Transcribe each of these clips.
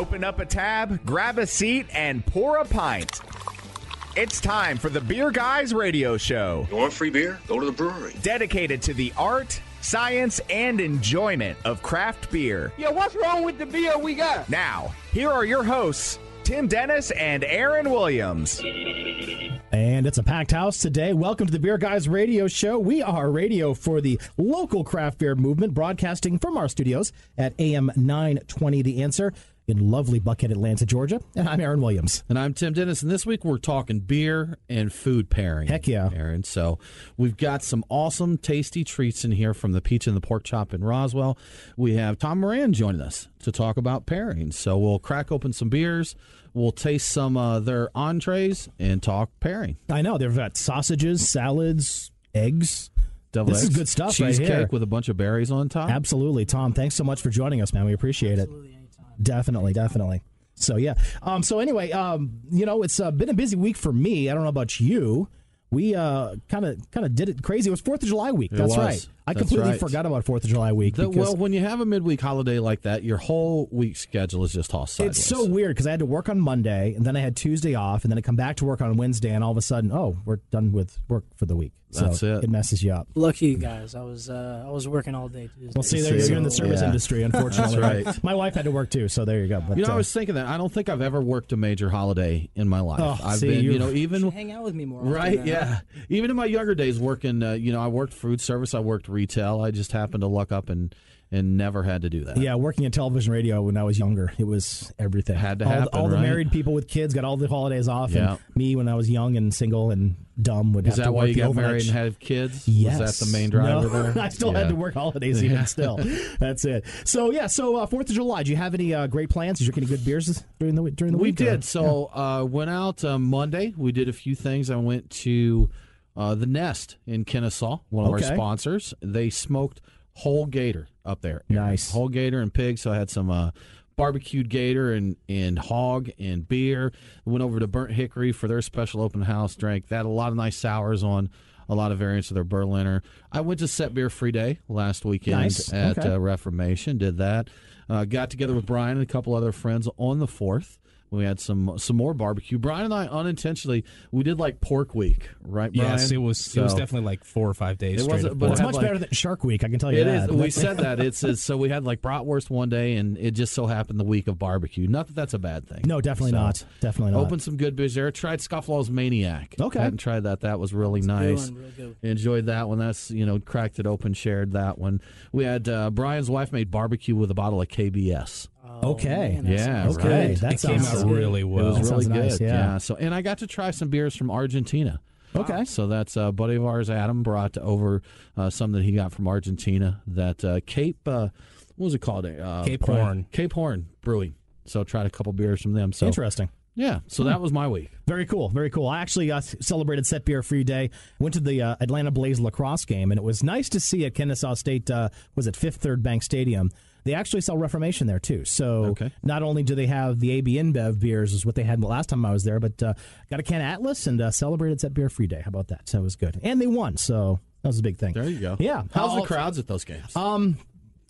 Open up a tab, grab a seat, and pour a pint. It's time for the Beer Guys Radio Show. You want free beer? Go to the brewery. Dedicated to the art, science, and enjoyment of craft beer. Yeah, what's wrong with the beer we got? Now, here are your hosts, Tim Dennis and Aaron Williams. And it's a packed house today. Welcome to the Beer Guys Radio Show. We are radio for the local craft beer movement, broadcasting from our studios at AM 920 The Answer in lovely Buckhead, Atlanta, Georgia. And I'm Aaron Williams. And I'm Tim Dennis. And this week we're talking beer and food pairing. Heck yeah. Aaron. So we've got some awesome, tasty treats in here from the Peach and the Pork Chop in Roswell. We have Tom Moran joining us to talk about pairings. So we'll crack open some beers. We'll taste some uh, their entrees and talk pairing. I know. They've got sausages, salads, eggs. Double this eggs, is good stuff Cheesecake right here. with a bunch of berries on top. Absolutely. Tom, thanks so much for joining us, man. We appreciate it. Definitely, definitely. So yeah. Um, so anyway, um, you know, it's uh, been a busy week for me. I don't know about you. We kind of kind of did it crazy. It was Fourth of July week. It That's was. right. I That's completely right. forgot about Fourth of July week. The- well, when you have a midweek holiday like that, your whole week schedule is just tossed sideways. it's so weird because I had to work on Monday and then I had Tuesday off and then I come back to work on Wednesday and all of a sudden, oh, we're done with work for the week. So That's it. It messes you up. Lucky you guys. I was uh, I was working all day Tuesday. Well, see, there you go. You're in the service Yeah. industry, unfortunately. That's right. My wife had to work too, so there you go. But, You know, I uh, was thinking that I don't think I've ever worked a major holiday in my life. Oh, I've see, been, you know, even should hang out with me more. right, then, yeah. huh? Even in my younger days, working, uh, you know, I worked food service, I worked retail. I just happened to luck up and and never had to do that. Yeah, working in television radio when I was younger, it was everything. Had to all, happen, all the married people with kids got all the holidays off, Yeah. and me when I was young and single and dumb would Is have to that why you got overnight married and had kids? Yes, Was that the main driver No, there? I still Yeah. had to work holidays even still. That's it. So yeah, so uh, Fourth of July. Do you have any uh, great plans? Did you drink any good beers during the during the we week? or- did. So uh, went out uh, Monday. We did a few things. I went to uh, the Nest in Kennesaw, one of Okay. our sponsors. They smoked whole gator up there. Nice. whole gator and pig. So I had some uh, barbecued gator and and hog and beer. Went over to Burnt Hickory for their special open house. Drank that. A lot of nice sours on. A lot of variants of their Berliner. I went to Set Beer Free Day last weekend Nice. at Okay. uh, Reformation. Did that. Uh, got together with Brian and a couple other friends on the fourth. We had some some more barbecue. Brian and I unintentionally we did like pork week, right? Brian? Yes, it was. it was definitely like four or five days. It wasn't- but. It's much like- better than Shark Week. I can tell you It that. is. We said that. It's, it's so we had like bratwurst one day, and it just so happened the week of barbecue. Not that that's a bad thing. no, definitely So, not. Definitely not. Opened some good beers there. Tried Scofflaw's Maniac. Okay. hadn't tried that. That was really Good nice. one, real good. Enjoyed that one. That's you know cracked it open, shared that one. We had uh, Brian's wife made barbecue with a bottle of KBS. Oh, Okay. man, Yeah, sounds Okay, right. good. that it came out good. really It well. was That really good. nice, yeah. So and I got to try some beers from Argentina. Okay. So that's a buddy of ours, Adam, brought over uh, some that he got from Argentina. That uh, Cape, uh, what was it called? Uh, Cape Brian- Horn. Cape Horn Brewing. So tried a couple beers from them. So Interesting. yeah. So that was my week. Very cool, very cool. I actually uh, celebrated Set Beer Free Day. Went to the uh, Atlanta Blaze lacrosse game, and it was nice to see at Kennesaw State. Uh, was it Fifth Third Bank Stadium? They actually sell Reformation there too. So Okay. not only do they have the AB InBev beers, is what they had the last time I was there, but uh, got a can of Atlas and uh, celebrated Set Beer Free Day. How about that? So it was good, and they won. So that was a big thing. There you go. Yeah. How's How- the crowds at those games? Um.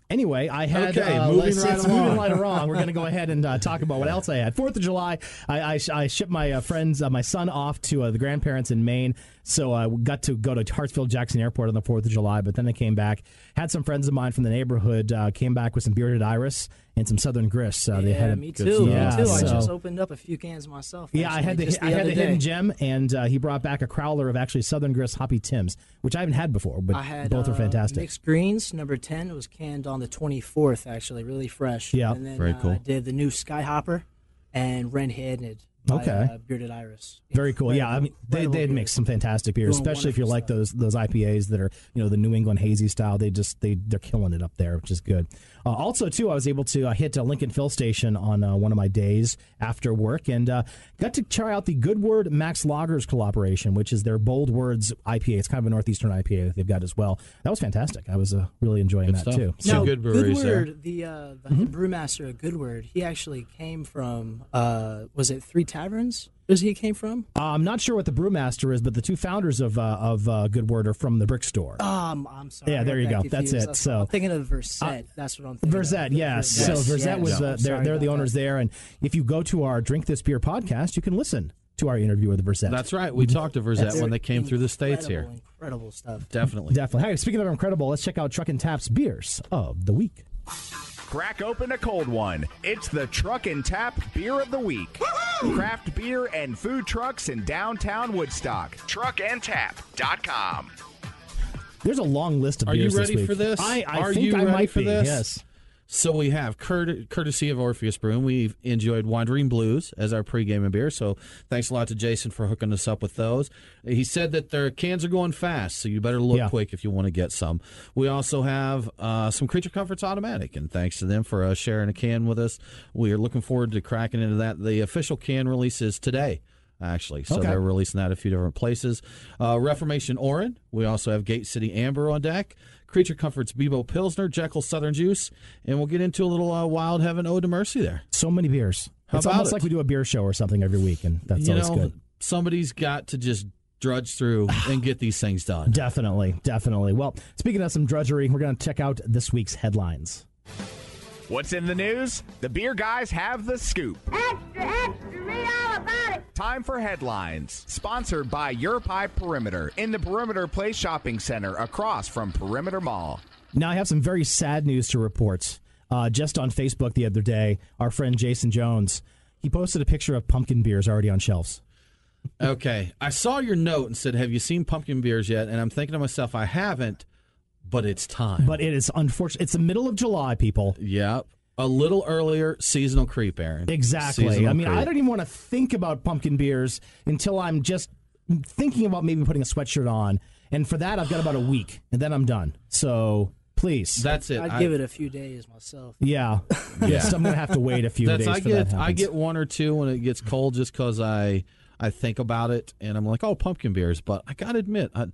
Anyway, I had Okay, uh, moving right along. moving right along. We're going to go ahead and uh, talk about what else I had. Fourth of July, I, I, I shipped my uh, friends, uh, my son, off to uh, the grandparents in Maine. So I got to go to Hartsfield Jackson Airport on the Fourth of July. But then I came back, had some friends of mine from the neighborhood, uh, came back with some bearded iris and some Southern grist. Uh, they yeah, had a- me too. stuff. Me Yeah, too. I so- just opened up a few cans myself. Yeah, I had the, just I had the day. hidden gem, and uh, he brought back a crowler of actually Southern Grist Hoppy Tims, which I haven't had before, but I had both are uh, fantastic. Mixed greens number ten was canned on the twenty fourth. Actually, really fresh. Yeah, and then, very uh, cool. I did the new Skyhopper and Ren Head, and it by, Okay. uh, Bearded Iris. Very cool. Yeah, I mean, they beer. make some fantastic beers, Doing especially if you like stuff. those those IPAs that are you know the New England hazy style. They just they they're killing it up there, which is good. Uh, also, too, I was able to uh, hit a Lincoln Fill Station on uh, one of my days after work and uh, got to try out the Good Word Max Lager's collaboration, which is their Bold Words IPA. It's kind of a northeastern IPA that they've got as well. That was fantastic. I was uh, really enjoying that stuff. too. Two Now, good breweries there. Goodword, the uh, the Mm-hmm. brewmaster of Goodword, he actually came from. Uh, was it Three Taverns? Was he came from? Uh, I'm not sure what the brewmaster is, but the two founders of uh, of uh, Good Word are from the Brick Store. Um, I'm sorry. Yeah, there you that go. That's confused. it. So- I'm thinking of Verzet. That's what I'm thinking. of. Verzet, yes. Yes, So Verzet was yes. uh, I'm they're they're the owners that. there, and if you go to our Drink This Beer podcast, you can listen to our interview with the Verzet. That's right. We talked to Verzet when they came through the states here. Incredible, Incredible stuff. Definitely. definitely. Hey, speaking of incredible, let's check out Truck and Taps beers of the week. Crack open a cold one. It's the Truck and Tap Beer of the Week. Craft beer and food trucks in downtown Woodstock. Truckandtap.com. There's a long list of beers. Are you ready this week. for this? I, I Are think you I ready might for be. this? Yes. So we have court- courtesy of Orpheus Brewing. We've enjoyed Wandering Blues as our pregame and beer. So thanks a lot to Jason for hooking us up with those. He said that their cans are going fast, so you better look Yeah. quick if you want to get some. We also have uh, some Creature Comforts Automatic, and thanks to them for uh, sharing a can with us. We are looking forward to cracking into that. The official can release is today. Actually, so Okay. they're releasing that a few different places. Uh, Reformation Orin. We also have Gate City Amber on deck. Creature Comforts Bebo Pilsner, Jekyll Southern Juice, and we'll get into a little uh, Wild Heaven Ode to Mercy there. So many beers. How it's about almost it? like we do a beer show or something every week, and that's you always know, good. somebody's got to just drudge through and get these things done. Definitely, definitely. Well, speaking of some drudgery, we're going to check out this week's headlines. What's in the news? The beer guys have the scoop. Extra, extra, read all about it. Time for headlines. Sponsored by Your Pie Perimeter in the Perimeter Place Shopping Center across from Perimeter Mall. Now, I have some very sad news to report. Uh, just on Facebook the other day, our friend Jason Jones he posted a picture of pumpkin beers already on shelves. Okay, I saw your note and said, "Have you seen pumpkin beers yet?" And I'm thinking to myself, I haven't, but it's time. But it is unfortunate. It's the middle of July, people. Yep. A little earlier, seasonal creep, Aaron. Exactly. Seasonal I mean, I don't even want to think about pumpkin beers until I'm just thinking about maybe putting a sweatshirt on. And for that, I've got about a week, and then I'm done. So please, That's it. I'd I- give it a few days myself. yeah, yes, I'm gonna have to wait a few That's days I for get that. I get one or two when it gets cold just because I I think about it and I'm like, oh, pumpkin beers. But I gotta admit, I,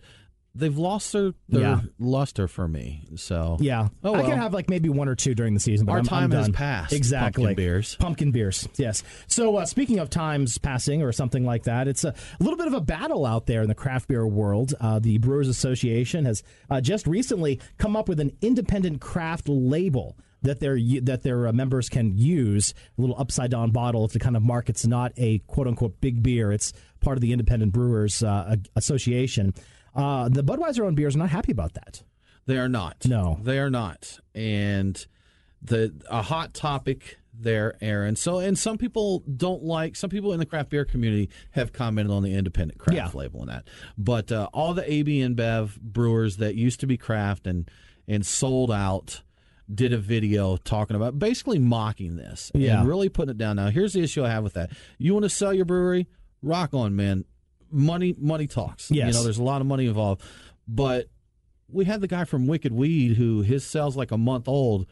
they've lost their, their Yeah. luster for me. So Yeah, Oh, I can have like maybe one or two during the season. But Our I'm, I'm time has done. passed, Exactly. pumpkin beers. Pumpkin beers. Yes. So uh, speaking of times passing or something like that, it's a little bit of a battle out there in the craft beer world. Uh, the Brewers Association has uh, just recently come up with an independent craft label. That their that their uh, members can use a little upside down bottle to kind of mark it's not a quote unquote big beer. It's part of the Independent Brewers uh, Association. Uh, the Budweiser owned beers are not happy about that. They are not. No. they are not. And the a hot topic there, Aaron. So, and some people don't like. Some people in the craft beer community have commented on the independent craft Yeah. label and that. But uh, all the AB InBev brewers that used to be craft and and sold out did a video talking about basically mocking this Yeah. and really putting it down. Now, here's the issue I have with that. You want to sell your brewery? Rock on, man. Money, money talks. You know, there's a lot of money involved, but we had the guy from Wicked Weed who his cell's like a month old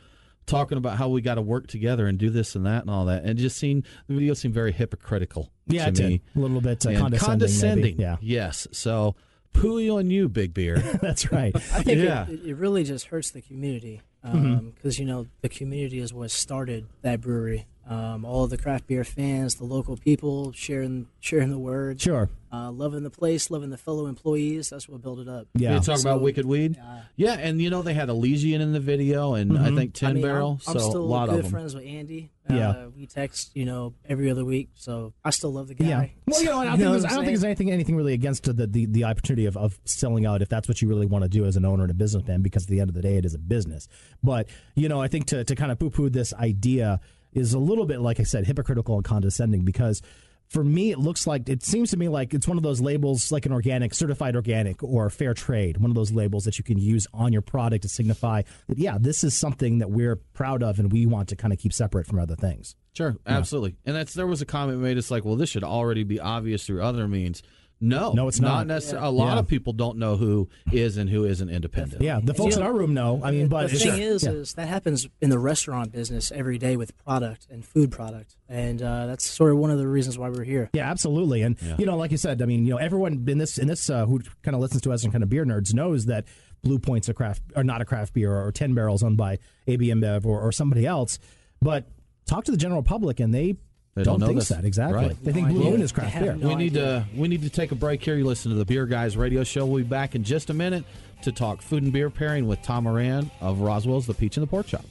talking about how we got to work together and do this and that and all that. And just seemed the video seemed very hypocritical Yeah, to it did. a little bit uh, condescending. condescending. Yeah, Yes. So pooey on you, Big Beer. that's right. I think Yeah. it, it really just hurts the community because Mm-hmm. you know the community is what started that brewery. Um, all of the craft beer fans, the local people sharing sharing the word, Sure. uh, loving the place, loving the fellow employees. That's what built it up. Yeah. You talk So- about Wicked Weed? Yeah, and you know they had Elysian in the video and I think Ten I mean, Barrel. I'm, I'm so still a lot good of them. friends with Andy. Uh, Yeah. we text, you know, every other week, so I still love the guy. Yeah. Well, you know, I, You think know there's, I don't think there's anything anything really against the, the the opportunity of, of selling out if that's what you really want to do as an owner and a businessman. Because at the end of the day, it is a business. But you know, I think to to kind of poo poo this idea is a little bit like I said, hypocritical and condescending because. For me, it looks like it seems to me like it's one of those labels, like an organic, certified organic, or fair trade. One of those labels that you can use on your product to signify that, yeah, this is something that we're proud of and we want to kind of keep separate from other things. Sure, absolutely. And that's there was a comment made. It's like, well, this should already be obvious through other means. No, No, it's not. necessarily. A lot Yeah. of people don't know who is and who isn't independent. Yeah, the folks you in our room know. I mean, but the thing is, yeah. is that happens in the restaurant business every day with product and food product, and uh, that's sort of one of the reasons why we're here. Yeah, absolutely. And you know, like you said, I mean, you know, everyone in this in this uh, who kind of listens to us and kind of beer nerds knows that Blue Point's a craft or not a craft beer or Ten Barrels owned by AB InBev or, or somebody else. But talk to the general public and they, They don't, don't know think this. that exactly. Right. They think No Blue. Moon is craft beer. no we need idea. to we need to take a break here. You listen to the Beer Guys Radio Show. We'll be back in just a minute to talk food and beer pairing with Tom Moran of Roswell's The Peach and the Pork Chop.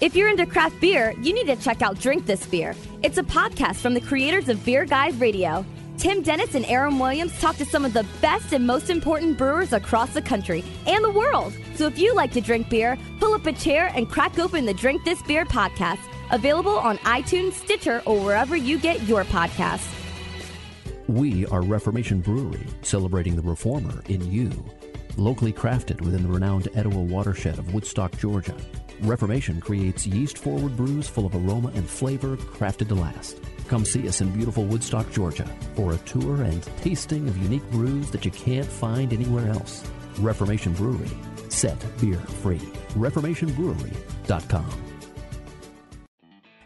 If you're into craft beer, you need to check out Drink This Beer. It's a podcast from the creators of Beer Guys Radio. Tim Dennis and Aaron Williams talk to some of the best and most important brewers across the country and the world. So if you like to drink beer, pull up a chair and crack open the Drink This Beer podcast. Available on iTunes, Stitcher, or wherever you get your podcasts. We are Reformation Brewery, celebrating the reformer in you. Locally crafted within the renowned Etowah watershed of Woodstock, Georgia, Reformation creates yeast forward brews full of aroma and flavor crafted to last. Come see us in beautiful Woodstock, Georgia for a tour and tasting of unique brews that you can't find anywhere else. Reformation Brewery, set beer free. ReformationBrewery.com.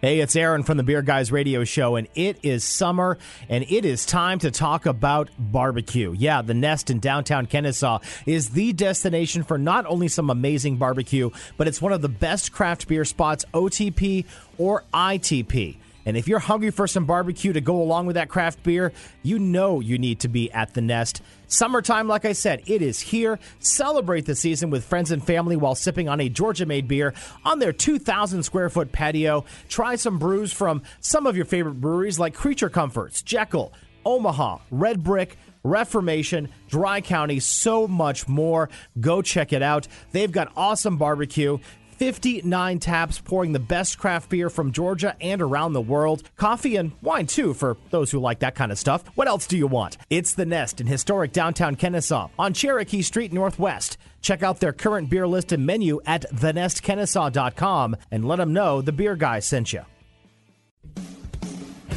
Hey, it's Aaron from the Beer Guys Radio Show, and it is summer, and it is time to talk about barbecue. Yeah, the Nest in downtown Kennesaw is the destination for not only some amazing barbecue, but it's one of the best craft beer spots, OTP or ITP. And if you're hungry for some barbecue to go along with that craft beer, you know you need to be at the Nest. Summertime, like I said, it is here. Celebrate the season with friends and family while sipping on a Georgia made beer on their 2,000 square foot patio. Try some brews from some of your favorite breweries like Creature Comforts, Jekyll, Omaha, Red Brick, Reformation, Dry County, so much more. Go check it out. They've got awesome barbecue. 59 taps pouring the best craft beer from Georgia and around the world. Coffee and wine, too, for those who like that kind of stuff. What else do you want? It's The Nest in historic downtown Kennesaw on Cherokee Street Northwest. Check out their current beer list and menu at thenestkennesaw.com and let them know the beer guy sent you.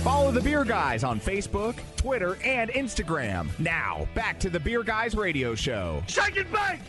Follow the Beer Guys on Facebook, Twitter, and Instagram. Now, back to the Beer Guys Radio Show. Shake it back!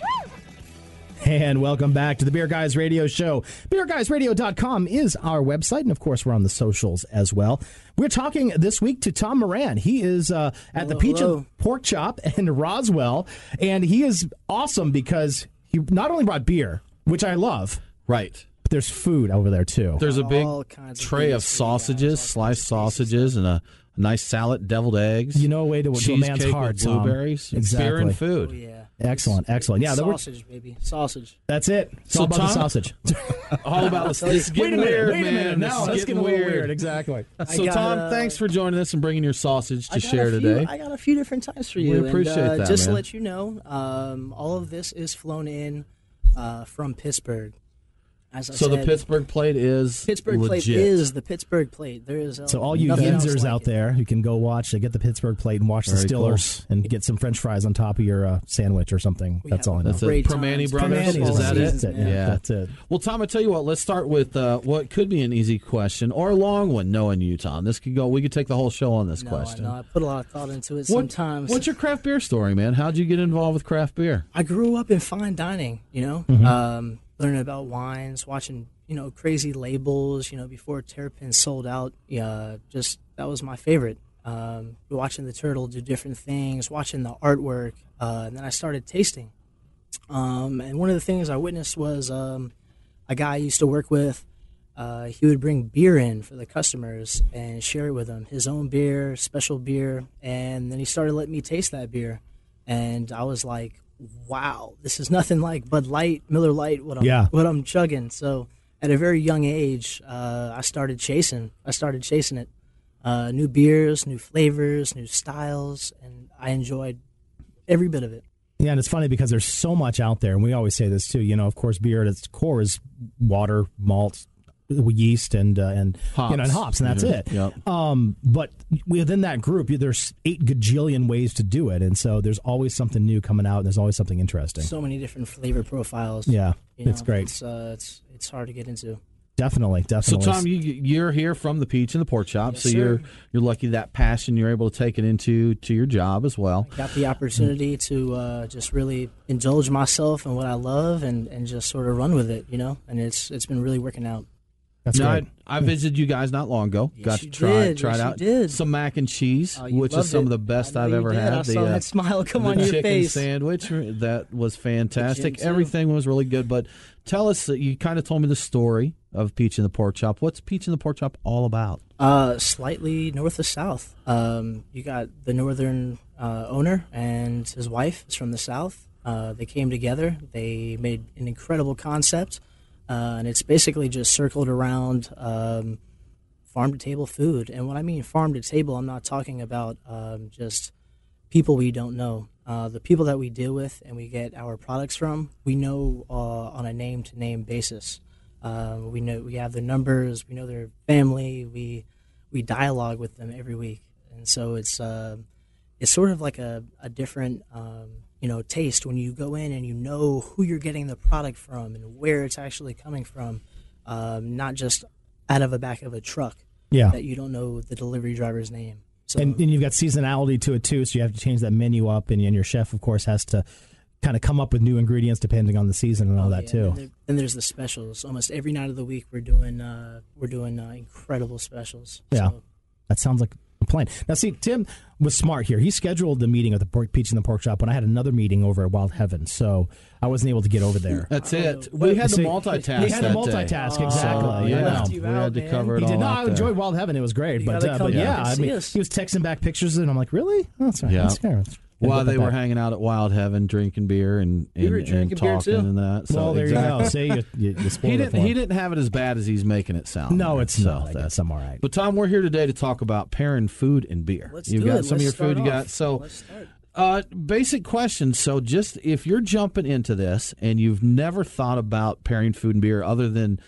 And welcome back to the Beer Guys Radio Show. BeerGuysRadio.com is our website, and of course, we're on the socials as well. We're talking this week to Tom Moran. He is uh, at the Peach hello. and Pork Chop in Roswell, and he is awesome because he not only brought beer, which I love, Right. but there's food over there too. There's a big All kinds of tray of goodies for you guys, sausages, sliced sausages, and a nice salad, deviled eggs. You know a way to, to a cheesecake man's with heart, Tom. blueberries, Exactly. beer and Oh, food. yeah. Excellent, excellent. Yeah, that we're- sausage, baby, sausage. that's it. It's So, all about the Tom- sausage. All about the. this. It's getting weird, man. Now It's let's get getting weird. weird. Exactly. So, got, Tom, uh, thanks for joining us and bringing your sausage to share a few, today. I got a few different times for you. We appreciate and, uh, that, Just man. to let you know, um, all of this is flown in uh, from Pittsburgh. As I So the Pittsburgh plate is Pittsburgh plate legit. is the Pittsburgh plate. There is So all you nothing Yinzers like out it. there who can go watch, they get the Pittsburgh plate and watch the Very Steelers and get some French fries on top of your uh, sandwich or something. We that's all I know. That's it. Great Primanti. Brothers. Primanti's Is that it? That's it. Yeah, Yeah. that's it. Well, Tom, I tell you what. Let's start with uh, what could be an easy question or a long one. Knowing you, Tom, this could go. We could take the whole show on this No, question. I know. I put a lot of thought into it. What- Sometimes What's your craft beer story, man? How'd you get involved with craft beer? I grew up in fine dining, you know, Mm-hmm. um, learning about wines, watching, you know, crazy labels, you know, before Terrapin sold out. Yeah, just that was my favorite. Um, watching the turtle do different things, watching the artwork, uh, and then I started tasting. Um, and one of the things I witnessed was um, a guy I used to work with. Uh, he would bring beer in for the customers and share it with them, his own beer, special beer, and then he started letting me taste that beer, and I was like, "Wow, this is nothing like Bud Light, Miller Lite, what I'm Yeah. what I'm chugging." So at a very young age, uh, I started chasing. I started chasing it, uh, new beers, new flavors, new styles, and I enjoyed every bit of it. Yeah, and it's funny because there's so much out there, and we always say this too. You know, of course, beer at its core is water, malt, yeast and uh, and Hops. you know and hops, and that's Yeah. it. Yep. Um, but within that group, there's eight gajillion ways to do it, and so there's always something new coming out, and there's always something interesting. So many different flavor profiles. Yeah, You know, it's great. It's, uh, it's it's hard to get into. Definitely, definitely. So. Tom, you you're here from the Peach and the Pork Chop, Yes, so you're sir. you're lucky that passion you're able to take it into to your job as well. Got the opportunity to uh, just really indulge myself in what I love and, and just sort of run with it, you know. And it's it's been really working out. That's Now, great. I, I visited you guys not long ago. Yes, Got to you try did. try it Yes, you out. did. Some mac and cheese, Oh, which is some it. of the best I know I've ever did. had. I saw the, uh, that smile come the on your chicken face. sandwich that was fantastic. Everything was really good. But tell us, uh, you kind of told me the story of Peach and the Pork Chop. What's Peach and the Pork Chop all about? Uh, slightly north of south. Um, you got the northern uh, owner and his wife is from the south. Uh, they came together. They made an incredible concept, uh, and it's basically just circled around um, farm to table food. And when I mean farm to table, I'm not talking about um, just people we don't know. Uh, the people that we deal with and we get our products from, we know uh, on a name to name basis. Um, we know we have their numbers. We know their family. We we dialogue with them every week, and so it's uh, it's sort of like a, a different um, you know taste when you go in and you know who you're getting the product from and where it's actually coming from, um, not just out of the back of a truck. Yeah. that you don't know the delivery driver's name. So and, and you've got seasonality to it too, so you have to change that menu up, and, and your chef, of course, has to kind of come up with new ingredients depending on the season and all that Yeah, too. And there- then there's the specials. Almost every night of the week, we're doing uh, we're doing uh, incredible specials. Yeah. So, That sounds like a plan. Now, see, Tim was smart here. He scheduled the meeting at the pork, Peach and the Pork Shop when I had another meeting over at Wild Heaven, so I wasn't able to get over there. That's it. We had to multitask. We had to multitask day. exactly. So, you yeah, know. we had to cover it He did. No, out I there. enjoyed Wild Heaven. It was great, You but uh, but yeah, I mean, he was texting back pictures, and I'm like, really? Oh, that's right. Yeah. That's good. While they were hanging out at Wild Heaven, drinking beer and We and, were and talking and that. So Well, there exactly. you go. See, you, you, you He didn't. He didn't have it as bad as he's making it sound. No, it's so not. I that- guess I'm all right. But Tom, we're here today to talk about pairing food and beer. Let's You've do got it. some of Let's your food. You got so. Let's start. Uh, basic question. So, just if you're jumping into this and you've never thought about pairing food and beer other than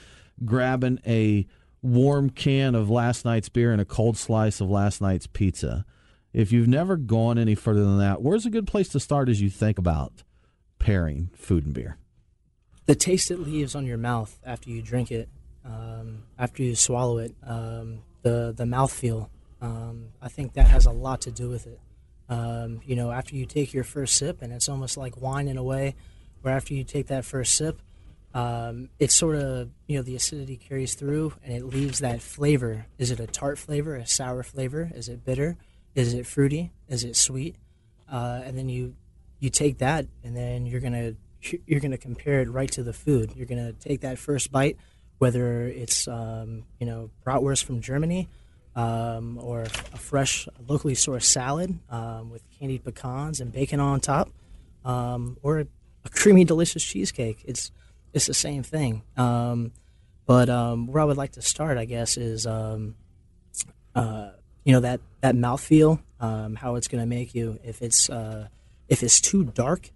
grabbing a warm can of last night's beer and a cold slice of last night's pizza, if you've never gone any further than that, where's a good place to start as you think about pairing food and beer? the taste it leaves on your mouth after you drink it, um, after you swallow it, um, the the mouthfeel. Um, I think that has a lot to do with it. Um, you know, after you take your first sip, and it's almost like wine in a way, where after you take that first sip, um, it's sort of you know the acidity carries through, and it leaves that flavor. Is it a tart flavor, a sour flavor? Is it bitter? Is it fruity? Is it sweet? Uh, and then you you take that, and then you're gonna you're gonna compare it right to the food. You're gonna take that first bite, whether it's um, you know bratwurst from Germany, um, or a fresh locally sourced salad um, with candied pecans and bacon on top, um, or a, creamy, delicious cheesecake. It's it's the same thing. Um, but um, where I would like to start, I guess, is uh, you know that that mouthfeel, um, how it's going to make you. If it's uh, if it's too dark,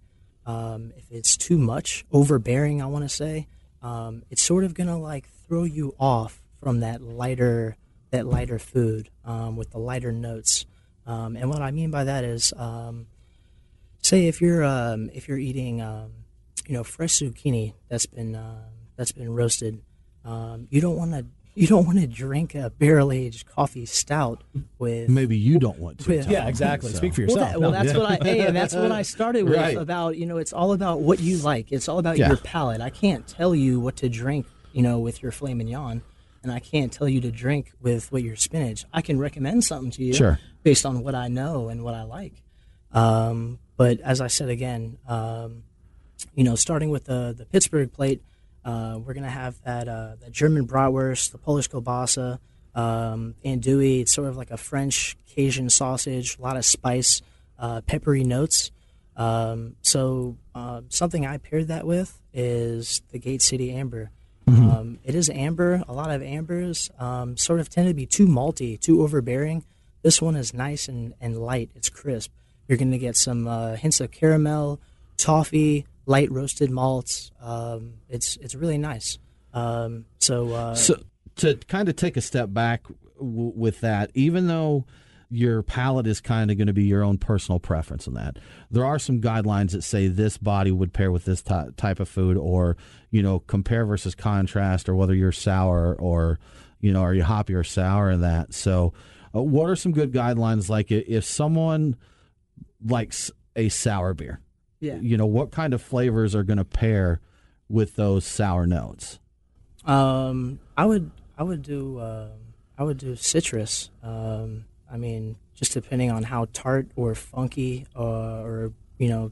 um, if it's too much, overbearing, I want to say, um, it's sort of going to like throw you off from that lighter that lighter food um, with the lighter notes. Um, and what I mean by that is, um, say if you're um, if you're eating um, you know fresh zucchini that's been uh, that's been roasted, um, you don't want to you don't want to drink a barrel aged coffee stout with Maybe you don't want to. With- yeah, exactly. So- Speak for well, yourself. that- well, No. that's what I hey, and that's what I started with Right. about you know it's all about what you like. It's all about Yeah. your palate. I can't tell you what to drink, you know, with your filet mignon, and I can't tell you to drink with what your spinach. I can recommend something to you Sure. based on what I know and what I like. Um, but as I said again, um, you know, starting with the the Pittsburgh plate, uh, we're gonna have that uh, that German bratwurst, the Polish kielbasa, um, andouille. It's sort of like a French Cajun sausage, a lot of spice, uh, peppery notes. Um, so uh, something I paired that with is the Gate City Amber. Um, it is amber. A lot of ambers um, sort of tend to be too malty, too overbearing. This one is nice and, and light. It's crisp. You're going to get some uh, hints of caramel, toffee, light roasted malts. Um, it's it's really nice. Um, so, uh, So, to kind of take a step back w- with that, even though your palate is kind of going to be your own personal preference on that. There are some guidelines that say this body would pair with this ty- type of food, or you know, compare versus contrast, or whether you're sour or you know, are you hoppy or sour in that. So, uh, what are some good guidelines? Like if someone likes a sour beer, Yeah. you know, what kind of flavors are going to pair with those sour notes? Um, I would I would do um I would do citrus. Um, I mean, just depending on how tart or funky uh, or you know,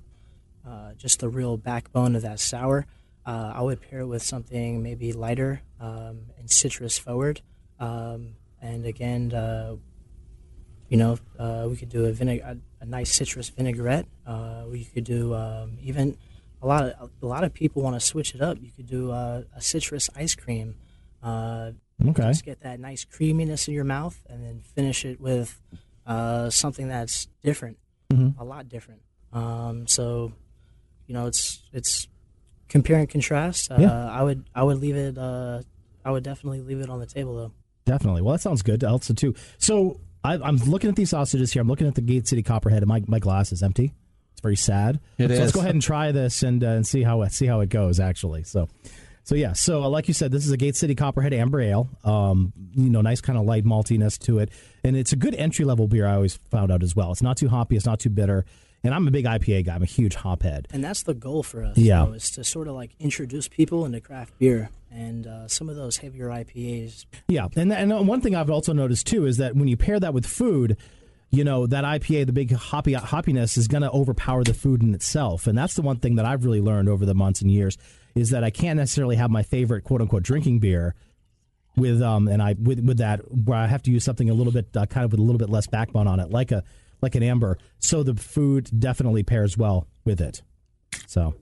uh, just the real backbone of that sour. Uh, I would pair it with something maybe lighter um, and citrus forward. Um, and again, uh, you know, uh, we could do a, vineg- a, a nice citrus vinaigrette. Uh, we could do um, even a lot of a lot of people want to switch it up. You could do uh, a citrus ice cream. Uh, Okay. Just get that nice creaminess in your mouth, and then finish it with uh, something that's different, Mhm. a lot different. Um, so, you know, it's it's compare and contrast. Uh, Yeah. I would I would leave it. Uh, I would definitely leave it on the table though. Definitely. Well, that sounds good. Also, too. So I, I'm looking at these sausages here. I'm looking at the Gate City Copperhead, and my, my glass is empty. It's very sad. It so is. let's go ahead and try this and uh, and see how it see how it goes. Actually, so so yeah. So uh, like you said, this is a Gate City Copperhead Amber Ale. Um, you know, nice kind of light maltiness to it, and it's a good entry level beer. I always found out as well. It's not too hoppy. It's not too bitter. And I'm a big IPA guy. I'm a huge hophead. And that's the goal for us. Yeah. though, is to sort of like introduce people into craft beer and uh, some of those heavier IPAs. Yeah, and and one thing I've also noticed too is that when you pair that with food, you know that IPA, the big hoppy hoppiness, is going to overpower the food in itself, and that's the one thing that I've really learned over the months and years is that I can't necessarily have my favorite quote unquote drinking beer with um and I with with that where I have to use something a little bit uh, kind of with a little bit less backbone on it, like a like an amber, so the food definitely pairs well with it. So.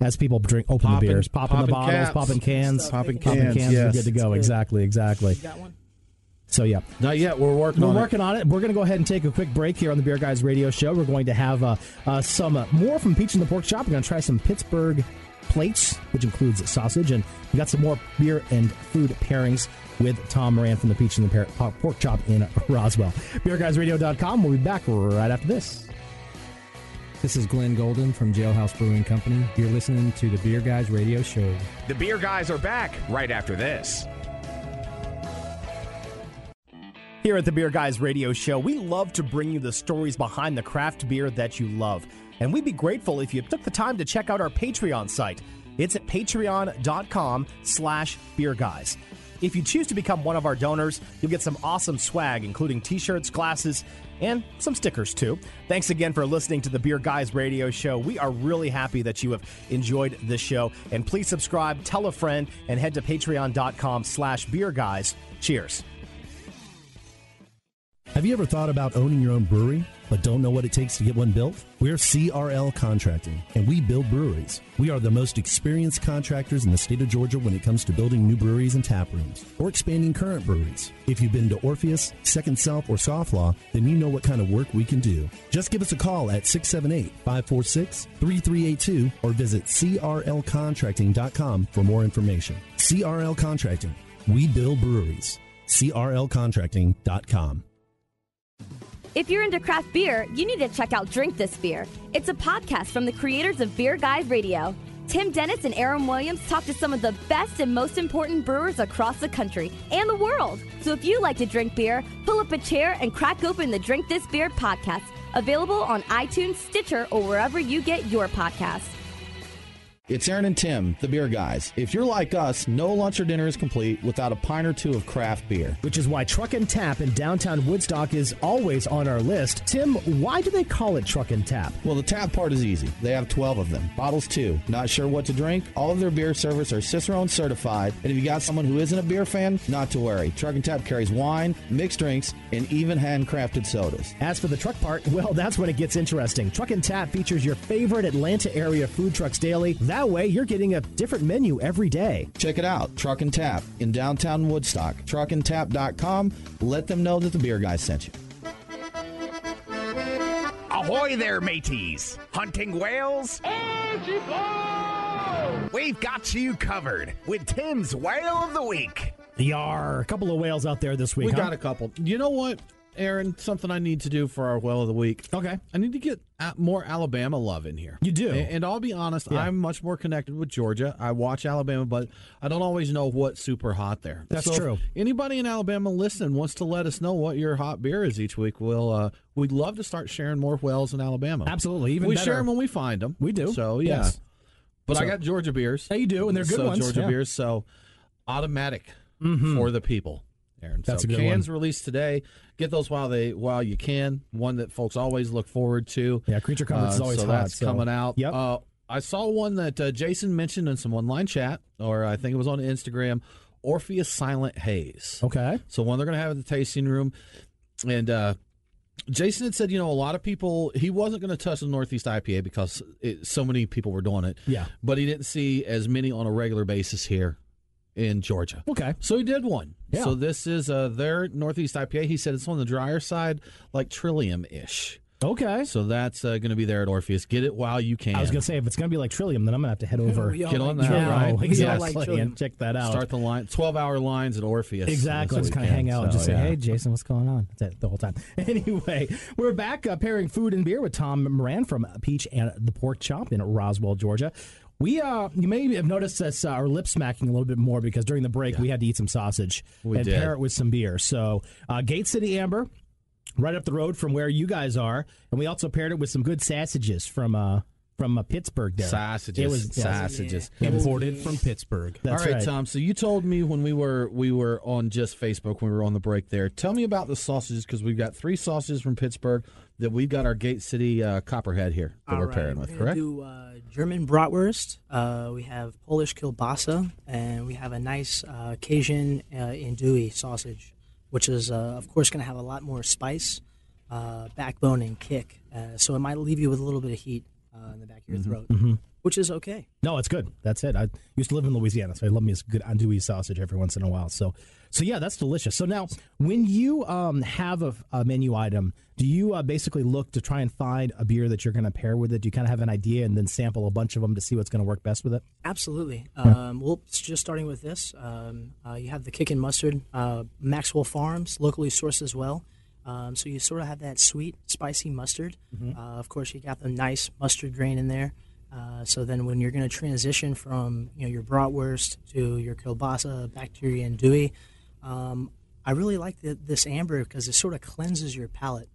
As people drink, open Popping- the beers, popping, the popping bottles, caps. popping cans, Popping popping cans, cans, yes. are good to go. Exactly, exactly. Got one? So yeah, Not yet. We're working we're on working on it. We're going to go ahead and take a quick break here on the Beer Guys Radio Show. We're going to have uh, uh, some uh, more from Peach and the Pork Shop. We're going to try some Pittsburgh plates, which includes sausage, and we got some more beer and food pairings with Tom Moran from the Peach and the Par- Por- Pork Chop in Roswell. BeerGuysRadio.com. We'll be back right after this. This is Glenn Golden from Jailhouse Brewing Company. You're listening to the Beer Guys Radio Show. The Beer Guys are back right after this. Here at the Beer Guys Radio Show, we love to bring you the stories behind the craft beer that you love. And we'd be grateful if you took the time to check out our Patreon site. It's at patreon.com slash beerguys. If you choose to become one of our donors, you'll get some awesome swag, including t-shirts, glasses, and some stickers too. Thanks again for listening to the Beer Guys Radio Show. We are really happy that you have enjoyed this show. And please subscribe, tell a friend, and head to patreon.com slash beer guys. Cheers. Have you ever thought about owning your own brewery, but don't know what it takes to get one built? We're CRL Contracting, and we build breweries. We are the most experienced contractors in the state of Georgia when it comes to building new breweries and tap rooms, or expanding current breweries. If you've been to Orpheus, Second Self, or Scofflaw, then you know what kind of work we can do. Just give us a call at 678 546 3382 or visit CRLContracting.com for more information. CRL Contracting. We build breweries. CRLContracting.com. If you're into craft beer, you need to check out Drink This Beer. It's a podcast from the creators of Beer Guys Radio. Tim Dennis and Aaron Williams talk to some of the best and most important brewers across the country and the world. So if you like to drink beer, pull up a chair and crack open the Drink This Beer podcast, available on iTunes, Stitcher, or wherever you get your podcasts. It's Aaron and Tim, the beer guys. If you're like us, no lunch or dinner is complete without a pint or two of craft beer. Which is why Truck and Tap in downtown Woodstock is always on our list. Tim, why do they call it Truck and Tap? Well, the tap part is easy. They have 12 of them. Bottles too. Not sure what to drink? All of their beer servers are Cicerone certified. And if you got someone who isn't a beer fan, not to worry. Truck and Tap carries wine, mixed drinks, and even handcrafted sodas. As for the truck part, well, that's when it gets interesting. Truck and Tap features your favorite Atlanta area food trucks daily. That way, you're getting a different menu every day. Check it out. Truck and Tap in downtown Woodstock. Truckandtap.com. Let them know that the beer guy sent you. Ahoy there, mateys! Hunting whales? We've got you covered with Tim's Whale of the Week. Yar, a couple of whales out there this week. We huh? got a couple. You know what, Aaron? Something I need to do for our whale of the week. Okay. I need to get more Alabama love in here. You do. And, I'll be honest, Yeah. I'm much more connected with Georgia. I watch Alabama, but I don't always know what's super hot there. That's So true. Anybody in Alabama listening wants to let us know what your hot beer is each week. We'll uh, we'd love to start sharing more wells in Alabama. Absolutely. Even we better. share them when we find them. We do. So yeah. Yes. But I got Georgia beers. Yeah, you do, and they're good so ones, Georgia yeah. beers. So automatic Mhm. for the people. Aaron. That's so a good cans one. released today. Get those while they while you can. One that folks always look forward to. Yeah, Creature Comforts is Uh, always so hot, That's so- coming out. Yep. Uh, I saw one that uh, Jason mentioned in some online chat, or I think it was on Instagram. Orpheus Silent Haze. Okay. So one they're going to have at the tasting room, and uh, Jason had said, you know, a lot of people he wasn't going to touch the Northeast IPA because it, so many people were doing it. Yeah. but he didn't see as many on a regular basis here in Georgia. Okay. So he did one. Yeah. So this is uh, their Northeast IPA. He said it's on the drier side, like Trillium ish. Okay. So that's uh, going to be there at Orpheus. Get it while you can. I was going to say, if it's going to be like Trillium, then I'm going to have to head over. Get on like that, Trillium. right? We exactly. like and check that out. Start the line, twelve hour lines at Orpheus. Exactly. Just kind of hang out and just So, say, yeah. hey, Jason, what's going on? That's it the whole time. Anyway, we're back uh, pairing food and beer with Tom Moran from Peach and the Pork Chop in Roswell, Georgia. We, uh, you may have noticed us, uh, our lip smacking a little bit more because during the break we had to eat some sausage We and did. pair it with some beer. So, uh, Gate City Amber, right up the road from where you guys are, and we also paired it with some good sausages from uh, from uh, Pittsburgh. There, Sausages, It was yeah. sausages. Imported from Pittsburgh. That's All right, right. Tom. So you told me when we were we were on just Facebook when we were on the break there. Tell me about the sausages because we've got three sausages from Pittsburgh that we've got our Gate City uh, Copperhead here that All we're right, pairing with. Correct? Do uh, German bratwurst. Uh, we have Polish kielbasa, and we have a nice uh, Cajun uh, andouille sausage, which is uh, of course going to have a lot more spice, uh, backbone, and kick. Uh, so it might leave you with a little bit of heat uh, in the back of your throat, Mhm. which is okay. No, it's good. That's it. I used to live in Louisiana, so I love me a good andouille sausage every once in a while. So, so yeah, that's delicious. So now, when you um, have a, a menu item, do you uh, basically look to try and find a beer that you're going to pair with it? Do you kind of have an idea and then sample a bunch of them to see what's going to work best with it? Absolutely. Um, well, it's just starting with this. Um, uh, you have the kick and mustard, uh, Maxwell Farms, locally sourced as well. Um, so you sort of have that sweet, spicy mustard. Mhm. Uh, of course, you got the nice mustard grain in there. Uh, so then, when you're going to transition from you know your bratwurst to your kielbasa back to your andouille, um, I really like the, this amber because it sort of cleanses your palate.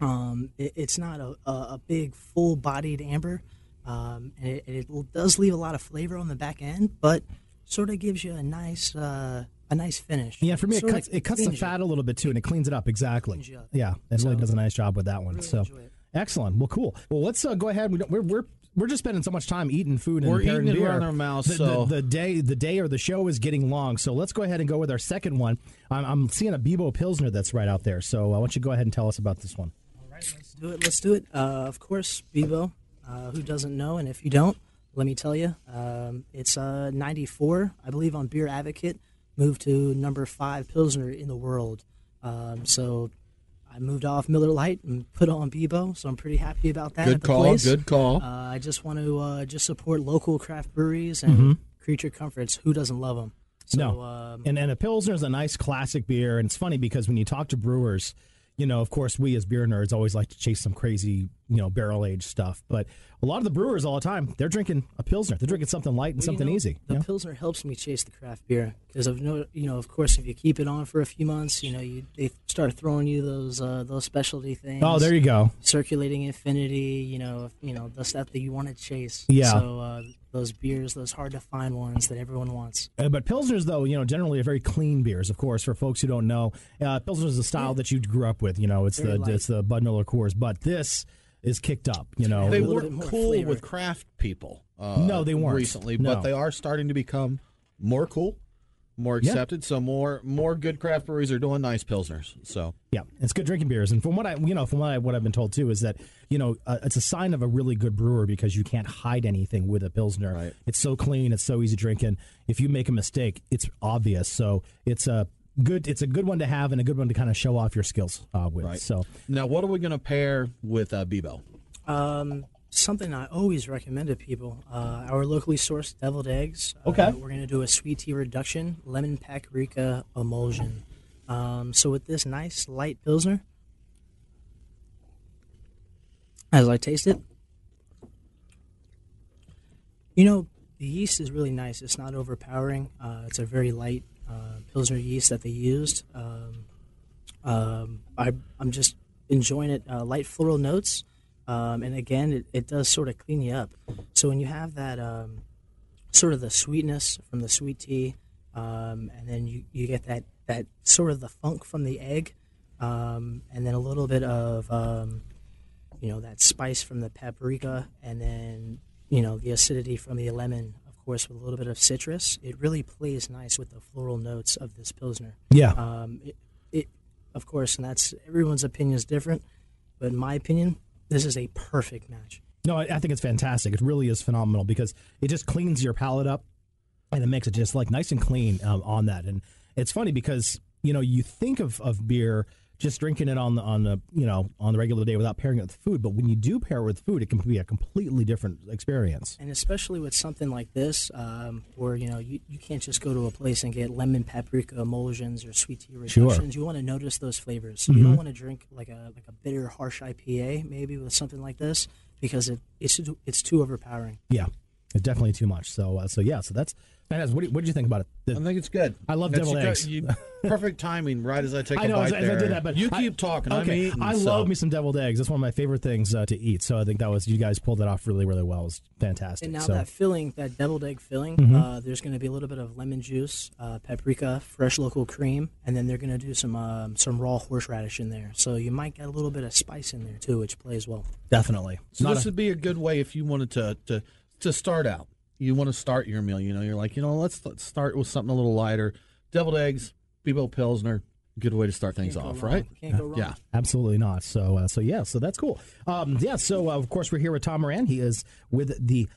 Um, it, it's not a, a, a big, full-bodied amber, um, and it, it does leave a lot of flavor on the back end, but sort of gives you a nice, uh, a nice finish. Yeah, for me, it cuts it cuts the fat a little bit too, and it cleans it up exactly. You up. Yeah, it really does a nice job with that one. so, excellent. Well, cool. Well, let's uh, go ahead. We don't, we're we're we're just spending so much time eating food and We're eating it beer. around our mouths, The, so- the, the day the day or the show is getting long. So let's go ahead and go with our second one. I'm, I'm seeing a Bebo Pilsner that's right out there. So I want you to go ahead and tell us about this one. All right, let's do it. Let's do it. Uh, of course, Bebo. Uh, who doesn't know? And if you don't, let me tell you, um, it's uh, 94, I believe, on Beer Advocate. Moved to number five Pilsner in the world. Um, so I moved off Miller Lite and put on Bebo. So I'm pretty happy about that. Good at the call, place. good call. Uh, I just want to uh, just support local craft breweries and Mhm. Creature Comforts. Who doesn't love them? So, no, um, and and a pilsner is a nice classic beer, and it's funny because when you talk to brewers, you know, of course, we as beer nerds always like to chase some crazy, you know, barrel aged stuff. But a lot of the brewers all the time, they're drinking a pilsner. They're drinking something light and Well, you something know, easy. The you know? pilsner helps me chase the craft beer because of no, you know, of course, if you keep it on for a few months, you know, you they start throwing you those uh, those specialty things. Oh, there you go. Circulating infinity, you know, you know the stuff that you want to chase. Yeah. So uh, those beers, those hard to find ones that everyone wants. Uh, but pilsners, though, you know, generally are very clean beers. Of course, for folks who don't know, uh, pilsner is the style that you grew up with. You know, it's Very the light. it's the Bud Miller Coors, but this is kicked up. You know, they weren't cool flavor. with craft people. Uh, No, they weren't. recently, No. but they are starting to become more cool, more Yeah. accepted. So more more good craft breweries are doing nice pilsners. So Yeah, it's good drinking beers, and from what I, you know, from what I what I've been told too is that you know uh, it's a sign of a really good brewer because you can't hide anything with a pilsner. Right. It's so clean, it's so easy drinking. If you make a mistake, it's obvious. So it's a good, it's a good one to have and a good one to kind of show off your skills uh, with. Right. So now, what are we going to pair with uh, Bebo? Um, something I always recommend to people. Uh, our locally sourced deviled eggs. Okay. Uh, we're going to do a sweet tea reduction, lemon paprika emulsion. Um, so with this nice light pilsner, as I taste it, you know, the yeast is really nice. It's not overpowering. Uh, it's a very light uh, pilsner yeast that they used. Um, um, I, I'm just enjoying it. Uh, light floral notes, um, and again, it, it does sort of clean you up. So when you have that um, sort of the sweetness from the sweet tea, um, and then you, you get that that sort of the funk from the egg, um, and then a little bit of um, you know that spice from the paprika, and then you know the acidity from the lemon, of course, with a little bit of citrus. It really plays nice with the floral notes of this pilsner. Yeah. Um, it, it, of course, and that's everyone's opinion is different, but in my opinion, this is a perfect match. No, I, I think it's fantastic. It really is phenomenal because it just cleans your palate up, and it makes it just like nice and clean um, on that. And it's funny because you know you think of, of beer just drinking it on the on the you know on the regular day without pairing it with food, but when you do pair it with food, it can be a completely different experience. And especially with something like this, um, where you know you, you can't just go to a place and get lemon paprika emulsions or sweet tea Sure. reductions. You want to notice those flavors. You Mhm. don't want to drink like a like a bitter, harsh IPA maybe with something like this because it, it's it's too overpowering. Yeah, it's definitely too much. So uh, so yeah, so that's fantastic. What do, you- what did you think about it? The- I think it's good. I love That's deviled you- eggs. you- perfect timing, right as I take I a know bite as, as there. I did that, but you I- keep talking. I'm Okay, eating. I so. love me some deviled eggs. That's one of my favorite things uh, to eat. So I think that was you guys pulled that off really really well. It was fantastic. And now so. that filling, that deviled egg filling, Mhm. uh, there's going to be a little bit of lemon juice, uh, paprika, fresh local cream, and then they're going to do some um, some raw horseradish in there. So you might get a little bit of spice in there too, which plays well. Definitely. So Not this a- would be a good way if you wanted to to to start out. You want to start your meal. You know, you're like, you know, let's, let's start with something a little lighter. Deviled eggs, Bebo Pilsner. Good way to start things Can't off, wrong. right? Can't go wrong. Yeah. Absolutely not. So, uh, so yeah, so that's cool. Um, yeah, so uh, of course we're here with Tom Moran. He is with the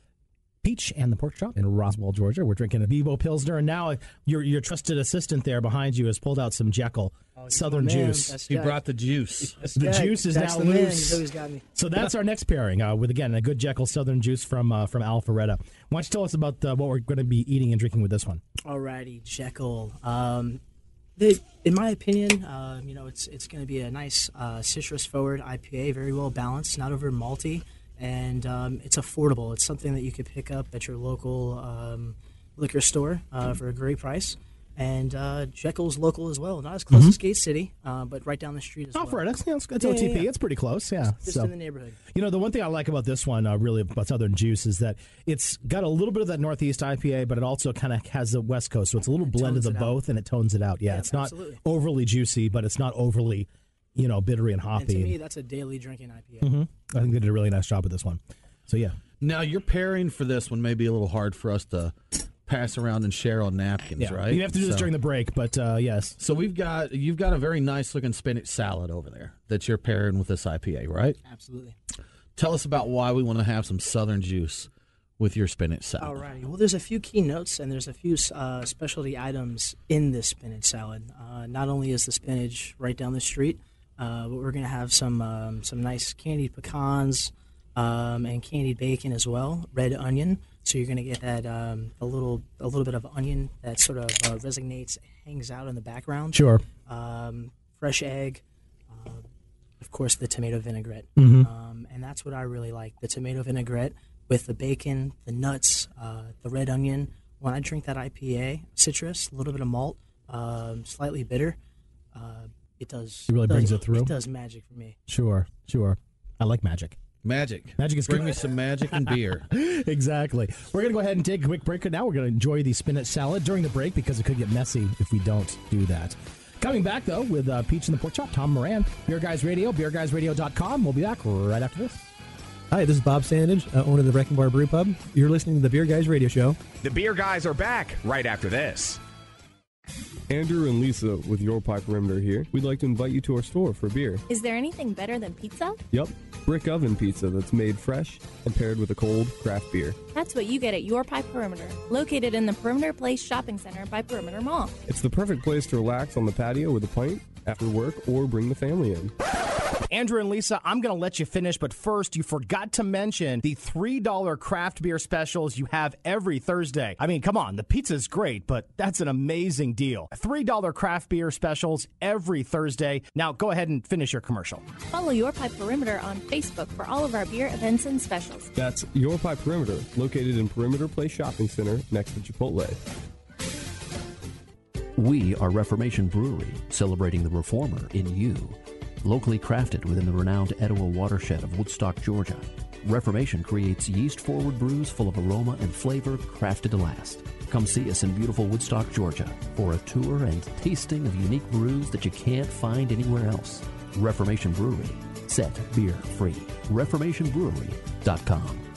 Peach and the Pork Chop in Roswell, Georgia. We're drinking a Bebo Pilsner, and now your your trusted assistant there behind you has pulled out some Jekyll Southern Oh, man. juice. That's He brought the juice. That's The Jack. juice is Jack's now loose. Got me. So that's our next pairing uh, with again a good Jekyll Southern juice from uh, from Alpharetta. Why don't you tell us about uh, what we're going to be eating and drinking with this one? Alrighty, Jekyll. Um, the, in my opinion, uh, you know, it's it's going to be a nice uh, citrus forward IPA, very well balanced, not over malty, and um, it's affordable. It's something that you could pick up at your local um, liquor store uh, for a great price. And uh, Jekyll's local as well, not as close Mhm. as Gate City, uh, but right down the street as well. Alpharetta, it's, yeah, it's, it's Yeah, OTP. yeah, yeah. It's pretty close. Yeah, Just so. in the neighborhood. You know, the one thing I like about this one, uh, really about Southern Juice, is that it's got a little bit of that Northeast IPA, but it also kind of has the West Coast, so it's a little blend of the it out. both, and it tones it out. Yeah, Yeah, it's not absolutely. overly juicy, but it's not overly, you know, bittery and And to me, that's a daily drinking IPA. hmm I think they did a really nice job with this one. So yeah, Now, your pairing for this one may be a little hard for us to pass around and share on napkins, yeah. right? You have to do this during the break, but uh, yes. So we've got you've got a very nice looking spinach salad over there that you're pairing with this IPA, right? Absolutely. Tell us about why we want to have some Southern juice with your spinach salad. Alrighty. Well, there's a few key notes and there's a few uh, specialty items in this spinach salad. Uh, not only is the spinach right down the street, but we're going to have some um, some nice candied pecans um, and candied bacon as well. Red onion, so you're going to get that um, a little a little bit of onion that sort of uh, resonates, hangs out in the background. Sure. Um, fresh egg. Uh, of course, the tomato vinaigrette. Mhm. Um, and that's what I really like the tomato vinaigrette with the bacon, the nuts, uh, the red onion. When I drink that IPA, citrus, a little bit of malt, um, slightly bitter, uh, it does. It really does- brings it through? It does magic for me. Sure, sure. I like magic. Magic. Magic is Bring good. me some magic and beer. exactly. We're going to go ahead and take a quick break. Now we're going to enjoy the spinach salad during the break because it could get messy if we don't do that. Coming back, though, with uh, Peach and the Pork Chop, Tom Moran, Beer Guys Radio, beerguysradio.com. We'll be back right after this. Hi, this is Bob Sandage, uh, owner of the Wrecking Bar Brew Pub. You're listening to the Beer Guys Radio Show. The Beer Guys are back right after this. Andrew and Lisa with Your Pie Perimeter here. We'd like to invite you to our store for beer. Is there anything better than pizza? Yep, brick oven pizza that's made fresh and paired with a cold craft beer. That's what you get at Your Pie Perimeter, located in the Perimeter Place Shopping Center by Perimeter Mall. It's the perfect place to relax on the patio with a pint after work or bring the family in. Andrew and Lisa, I'm going to let you finish, but first, you forgot to mention the $3 craft beer specials you have every Thursday. I mean, come on, the pizza's great, but that's an amazing deal. $3 craft beer specials every Thursday. Now, go ahead and finish your commercial. Follow Your Pie Perimeter on Facebook for all of our beer events and specials. That's Your Pie Perimeter, located in Perimeter Place Shopping Center next to Chipotle. We are Reformation Brewery, celebrating the reformer in you. Locally crafted within the renowned Etowah watershed of Woodstock, Georgia, Reformation creates yeast forward brews full of aroma and flavor crafted to last. Come see us in beautiful Woodstock, Georgia for a tour and tasting of unique brews that you can't find anywhere else. Reformation Brewery, set beer free. ReformationBrewery.com.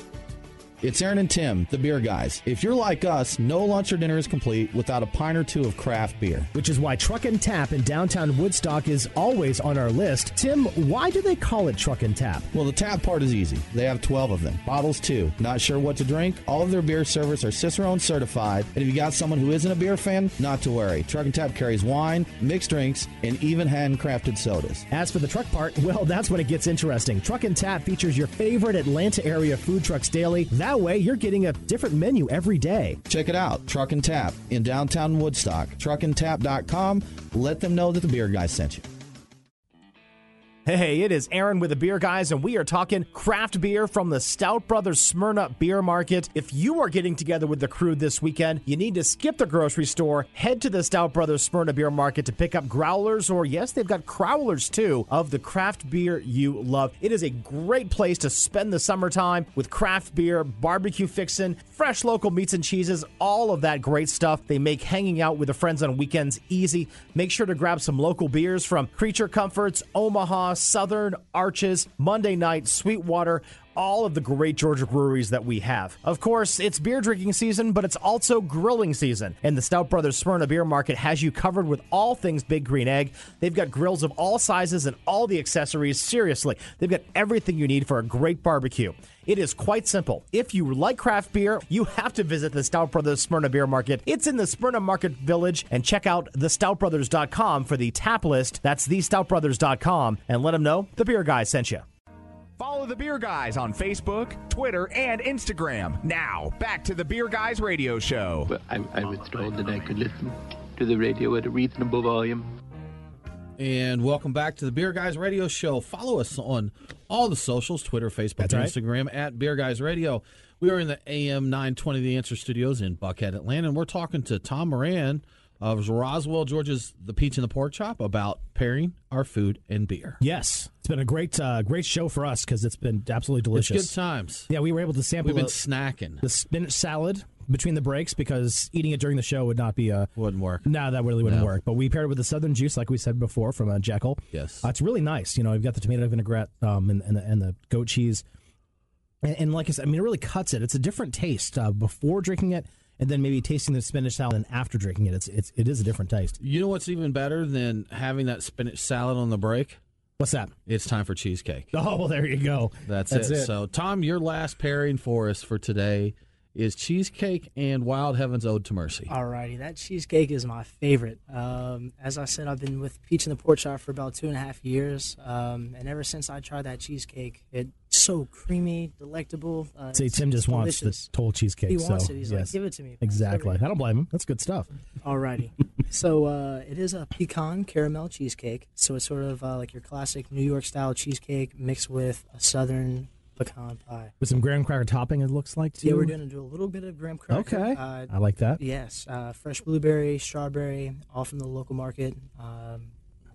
It's Aaron and Tim, the beer guys. If you're like us, no lunch or dinner is complete without a pint or two of craft beer. Which is why Truck and Tap in downtown Woodstock is always on our list. Tim, why do they call it Truck and Tap? Well, the tap part is easy. They have 12 of them. Bottles, too. Not sure what to drink? All of their beer servers are Cicerone certified. And if you got someone who isn't a beer fan, not to worry. Truck and Tap carries wine, mixed drinks, and even handcrafted sodas. As for the truck part, well, that's when it gets interesting. Truck and Tap features your favorite Atlanta area food trucks daily. That way, you're getting a different menu every day. Check it out, Truck and Tap in downtown Woodstock. Truckandtap.com. Let them know that the beer guy sent you. Hey, it is Aaron with the Beer Guys, and we are talking craft beer from the Stout Brothers Smyrna Beer Market. If you are getting together with the crew this weekend, you need to skip the grocery store, head to the Stout Brothers Smyrna Beer Market to pick up growlers, or yes, they've got crowlers too, of the craft beer you love. It is a great place to spend the summertime with craft beer, barbecue fixin', fresh local meats and cheeses, all of that great stuff. They make hanging out with the friends on weekends easy. Make sure to grab some local beers from Creature Comforts, Omaha, Southern, Arches, Monday Night, Sweetwater, all of the great Georgia breweries that we have. Of course, it's beer drinking season, but it's also grilling season. And the Stout Brothers Smyrna Beer Market has you covered with all things Big Green Egg. They've got grills of all sizes and all the accessories. Seriously, they've got everything you need for a great barbecue. It is quite simple. If you like craft beer, you have to visit the Stout Brothers Smyrna Beer Market. It's in the Smyrna Market Village and check out thestoutbrothers.com for the tap list. That's thestoutbrothers.com and let them know the beer guy sent you. Follow the Beer Guys on Facebook, Twitter, and Instagram. Now, back to the Beer Guys radio show. But I, I was told that I could listen to the radio at a reasonable volume. And welcome back to the Beer Guys Radio Show. Follow us on all the socials Twitter, Facebook, That's and right. Instagram at Beer Guys Radio. We are in the AM 920 The Answer Studios in Buckhead, Atlanta, and we're talking to Tom Moran of Roswell, Georgia's The Peach and the Pork Chop about pairing our food and beer. Yes, it's been a great, uh, great show for us because it's been absolutely delicious. It's good times. Yeah, we were able to sample. We've been the- snacking. the spinach salad between the breaks because eating it during the show would not be a wouldn't work. No, that really wouldn't No. work. But we paired it with the southern juice, like we said before, from uh, Jekyll. Yes, uh, it's really nice. You know, you've got the tomato vinaigrette um, and, and, the, and the goat cheese, and, and like I said, I mean, it really cuts it. It's a different taste uh, before drinking it, and then maybe tasting the spinach salad and after drinking it. It's it's it is a different taste. You know what's even better than having that spinach salad on the break? What's that? It's time for cheesecake. Oh, well, there you go. That's, That's it. it. So, Tom, your last pairing for us for today is cheesecake and Wild Heaven's Ode to Mercy. Alrighty, that cheesecake is my favorite. Um, as I said, I've been with Peach and the Pork Chop for about two and a half years, um, and ever since I tried that cheesecake, it's so creamy, delectable. Uh, See, Tim just wants delicious. the total cheesecake. He so, wants it. He's like, "Give it to me." Exactly. I don't blame him. That's good stuff. Alrighty. so uh, it is a pecan caramel cheesecake. So it's sort of uh, like your classic New York style cheesecake mixed with a southern pecan pie. With some graham cracker topping, it looks like too. Yeah, we're going to do a little bit of graham cracker. Okay. Uh, I like that. Yes, uh, fresh blueberry, strawberry, all from the local market. Um,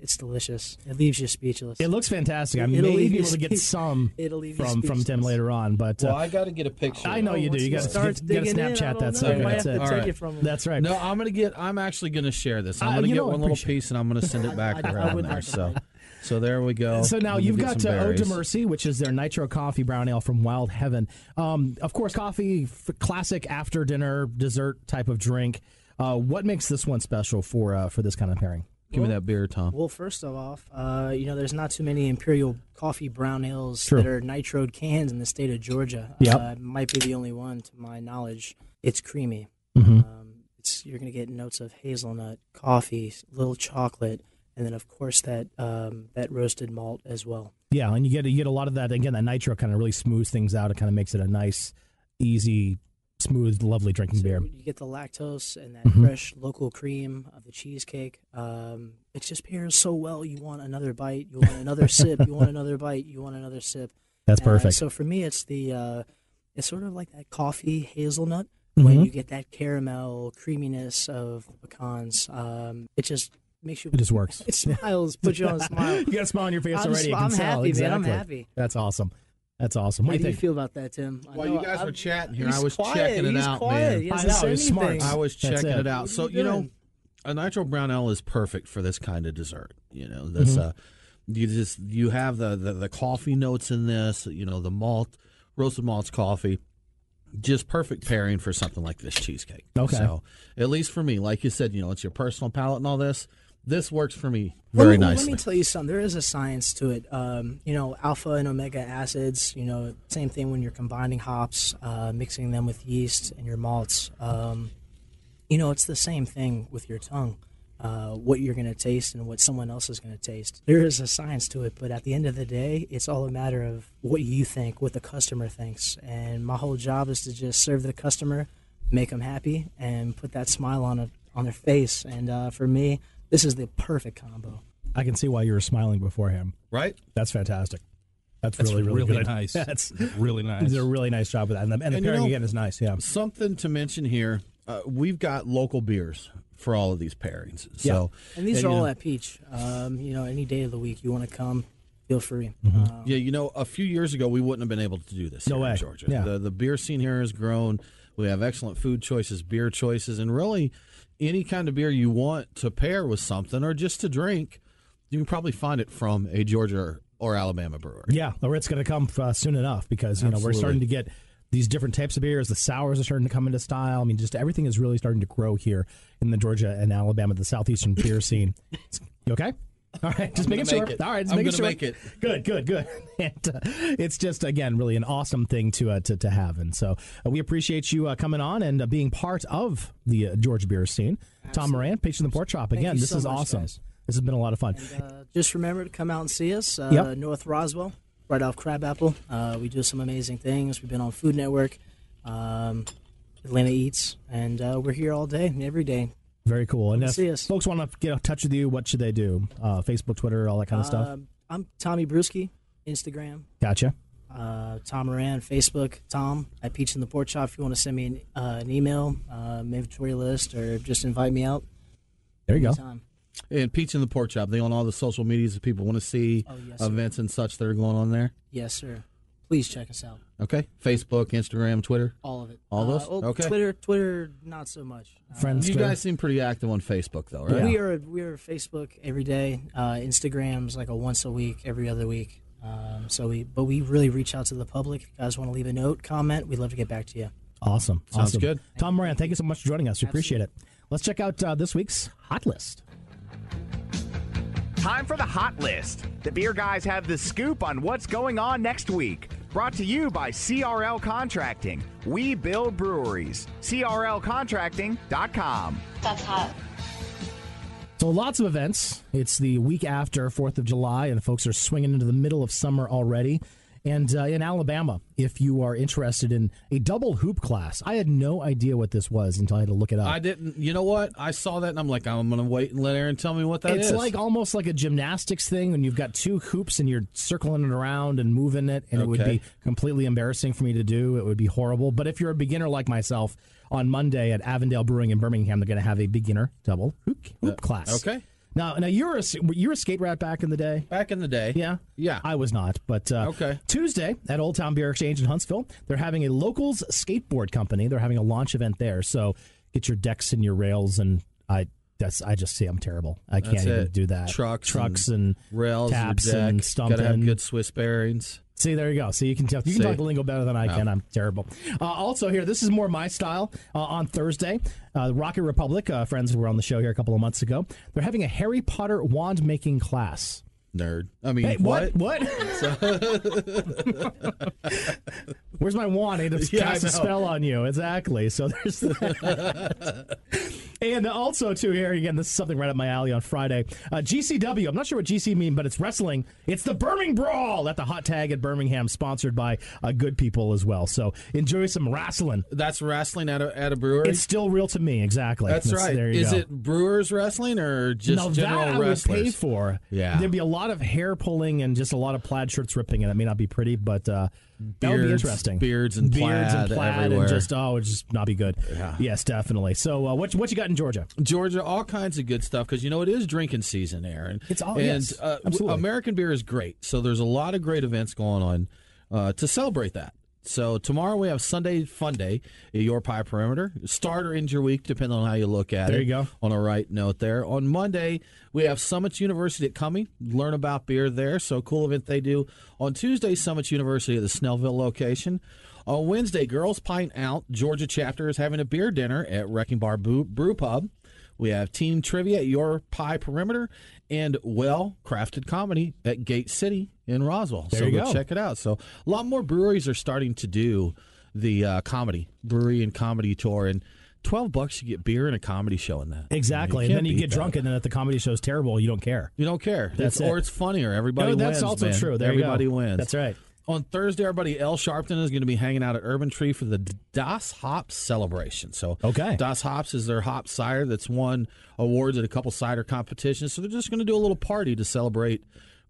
it's delicious. It leaves you speechless. It looks fantastic. I It'll may be able to get some It'll leave from from Tim later on, but Well, uh, I got to get a picture. I know you do. You got to starts get, you digging gotta in, I Snapchat that know. sucker. I That's it. to take it from him. That's right. No, I'm gonna get. I'm actually gonna share this. I'm Uh, gonna get know, one little piece and I'm gonna send it back to I- her I there. So, that. So there we go. So now you've got some uh, Ode to berries. Mercy, which is their nitro coffee brown ale from Wild Heaven. Um, of course, coffee, f- classic after dinner dessert type of drink. Uh, what makes this one special for uh, for this kind of pairing? Give me that beer, Tom. Well, first of off, uh, you know, there's not too many Imperial Coffee brown ales True. that are nitroed cans in the state of Georgia. Yeah, Uh, might be the only one, to my knowledge. It's creamy. Mhm. Um, it's you're gonna get notes of hazelnut, coffee, little chocolate, and then of course that um, that roasted malt as well. Yeah, and you get you get a lot of that again. That nitro kind of really smooths things out. It kind of makes it a nice, easy, smooth, lovely drinking beer. You get the lactose and that Mhm. fresh local cream of the cheesecake. Um, it just pairs so well. You want another bite. You want another sip. You want another bite. You want another sip. That's Uh, perfect. so for me, it's the uh, it's sort of like that coffee hazelnut when Mhm. you get that caramel creaminess of pecans. Um, it just makes you. It just works. It smiles. Puts you on a smile. you got a smile on your face I'm already. sm- I can I'm tell. happy, man. I'm happy. That's awesome. That's awesome. What How do do you you think? feel about that, Tim? I While know you guys I'm- were chatting here, I was quiet. checking it he's out, quiet. man. He I hasn't know, he's smart. I was That's checking it. it, out. So you you know, a nitro brown ale is perfect for this kind of dessert. You know, this Mhm. uh, you just you have the, the the coffee notes in this. You know, the malt, roasted malts coffee, just perfect pairing for something like this cheesecake. Okay. So at least for me, like you said, you know, it's your personal palate and all this. This works for me very me- nicely. Let me tell you something. There is a science to it. Um, you know, alpha and omega acids. You know, same thing when you're combining hops, uh, mixing them with yeast and your malts. Um, you know, it's the same thing with your tongue. Uh, what you're going to taste and what someone else is going to taste. There is a science to it, but at the end of the day, it's all a matter of what you think, what the customer thinks. And my whole job is to just serve the customer, make them happy, and put that smile on a, on their face. And uh, for me, this is the perfect combo. I can see why you were smiling before him. Right? That's fantastic. That's, That's really, really, really good. nice. That's Really nice. You did a really nice job with that, and the, and the And you pairing know- again is nice. Yeah. Something to mention here: uh, we've got local beers for all of these pairings. So And these and, are all know- at Peach. Um, you know, any day of the week you want to come, feel free. Mm-hmm. Um, Yeah, you know, a few years ago we wouldn't have been able to do this No here in way. Georgia. Yeah. The the beer scene here has grown. We have excellent food choices, beer choices, and really any kind of beer you want to pair with something or just to drink, you can probably find it from a Georgia or Alabama brewery. Yeah, or it's going to come uh, soon enough because you know we're starting to get these different types of beers. The sours are starting to come into style. I mean, just everything is really starting to grow here in the Georgia and Alabama, the southeastern beer scene. You okay? All right, just I'm making gonna sure. make it. All right, just I'm making sure. make it. Good, good, good. And uh, it's just again really an awesome thing to uh, to, to have, and so uh, we appreciate you uh, coming on and uh, being part of the uh, Georgia beer scene. Tom Moran, Peach and the Pork Chop. Thank Again, you this so is much, awesome. guys. This has been a lot of fun. Uh, just remember to come out and see us, uh, Yep. North Roswell, right off Crabapple. Uh, we do some amazing things. We've been on Food Network, um, Atlanta Eats, and uh, we're here all day, every day. Very cool. And if see us. folks want to get in touch with you, what should they do? Uh, Facebook, Twitter, all that kind of stuff. Um, I'm Tommy Brewski, Instagram. Gotcha. Uh, Tom Moran, Facebook, Tom at Peach in the Pork Chop. If you want to send me an, uh, an email, uh, inventory list, or just invite me out. There you go. And Peach in the Pork Chop, they on all the social medias if people want to see Oh, yes, sir. events and such that are going on there. Yes, sir. Please check us out. Okay. Facebook, Instagram, Twitter. All of it. All Uh, those? well, okay. Twitter, Twitter, not so much. Friends, You Twitter? guys seem pretty active on Facebook though, right? We are we are Facebook every day. Uh, Instagram's like a once a week, every other week. Um, so we, but we really reach out to the public. If you guys want to leave a note, comment, we'd love to get back to you. Awesome. Sounds awesome. good. Tom Moran, thank you so much for joining us. We appreciate it. Let's check out uh, this week's hot list. Time for the hot list. The beer guys have the scoop on what's going on next week. Brought to you by CRL Contracting. We build breweries. CRLcontracting.com. That's hot. So lots of events. It's the week after Fourth of July, and folks are swinging into the middle of summer already. And uh, in Alabama, if you are interested in a double hoop class, I had no idea what this was until I had to look it up. I didn't. You know what? I saw that and I'm like, I'm going to wait and let Aaron tell me what that is. it's like almost like a gymnastics thing when you've got two hoops and you're circling it around and moving it, and it would be completely embarrassing for me to do. It would be horrible. But if you're a beginner like myself, on Monday at Avondale Brewing in Birmingham, they're going to have a beginner double hoop, hoop class. okay. Now, now you're a you're a skate rat back in the day. Back in the day, Yeah, yeah. I was not, but uh, Okay. Tuesday at Old Town Beer Exchange in Huntsville, they're having a locals skateboard company. They're having a launch event there. So get your decks and your rails, and I that's I just say I'm terrible. I can't even do that. Trucks, trucks, and, rails, taps deck. and Got to have good Swiss bearings. See, there you go. So you can tell you can See. talk the lingo better than I can. I'm terrible. Uh, also, here this is more my style. Uh, on Thursday, uh, Rocket Republic uh, friends who were on the show here a couple of months ago, they're having a Harry Potter wand making class. Nerd. I mean, Hey, what? What? Where's my wand? I need to Yeah, cast a spell on you. Exactly. So there's that. and also too here again. This is something right up my alley on Friday. Uh, GCW. I'm not sure what GC mean, but it's wrestling. It's the Birmingham Brawl at the Hot Tag at Birmingham, sponsored by uh, good people as well. So enjoy some wrestling. That's wrestling at a at a brewery. It's still real to me. Exactly. That's right. There you Is go. it Brewers wrestling or just no, general that I wrestlers? would pay for. Yeah. there'd be a lot of hair pulling and just a lot of plaid shirts ripping, and it may not be pretty, but uh, that would be Beards- interesting. beards and beards and plaid plaid everywhere. and just oh, it'd just not be good. Yeah. Yes, definitely. So uh, what what you got in Georgia? Georgia, all kinds of good stuff because you know it is drinking season, Aaron. It's all- and yes, uh, absolutely. American beer is great, so there's a lot of great events going on uh, to celebrate that. So tomorrow we have Sunday Fun Day Your Pie Perimeter. Start or end your week, depending on how you look at it. There you go. On a right note there. On Monday we have Summit University at Cumming. Learn about beer there. So cool event they do. On Tuesday, Summit University at the Snellville location. On Wednesday, Girls Pint Out Georgia chapter is having a beer dinner at Wrecking Bar Brew Pub. We have team trivia at Your Pie Perimeter and well crafted comedy at Gate City in Roswell. There so you go check it out. So a lot more breweries are starting to do the uh, comedy brewery and comedy tour, and twelve bucks you get beer and a comedy show in that. Exactly, and then you get that. drunk, and then if the comedy show is terrible, you don't care. You don't care. That's It's- or it's funnier. Everybody Oh, that's wins. also man. true. There you go. Everybody wins. That's right. On Thursday, everybody, L Sharpton is going to be hanging out at Urban Tree for the Das Hops celebration. So, Okay. Das Hops is their hop cider that's won awards at a couple cider competitions. So they're just going to do a little party to celebrate